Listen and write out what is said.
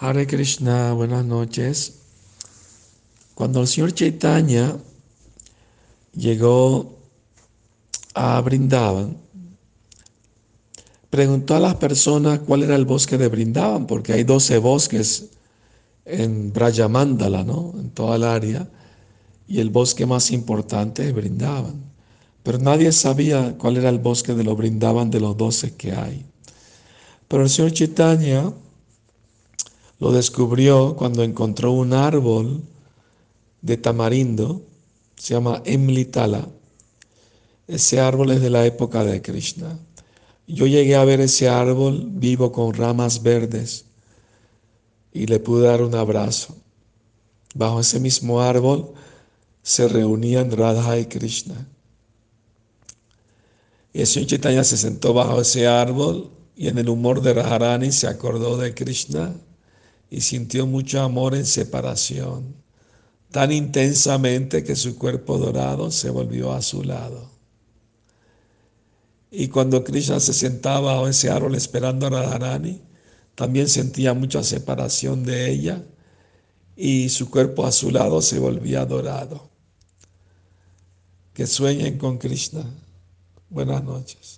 Hare Krishna, buenas noches. Cuando el señor Chaitanya llegó a Brindavan, preguntó a las personas cuál era el bosque de Brindavan, porque hay 12 bosques en Brajamandala, ¿no? En toda el área, y el bosque más importante es Brindavan. Pero nadie sabía cuál era el bosque de los Brindavan de los 12 que hay. Pero el señor Chaitanya lo descubrió cuando encontró un árbol de tamarindo, se llama Emlitala. Ese árbol es de la época de Krishna. Yo llegué a ver ese árbol vivo con ramas verdes y le pude dar un abrazo. Bajo ese mismo árbol se reunían Radha y Krishna. Y el señor Chaitanya se sentó bajo ese árbol y en el humor de Radharani se acordó de Krishna y sintió mucho amor en separación, tan intensamente que su cuerpo dorado se volvió a su lado. Y cuando Krishna se sentaba bajo ese árbol esperando a Radharani, también sentía mucha separación de ella y su cuerpo a su lado se volvía dorado. Que sueñen con Krishna. Buenas noches.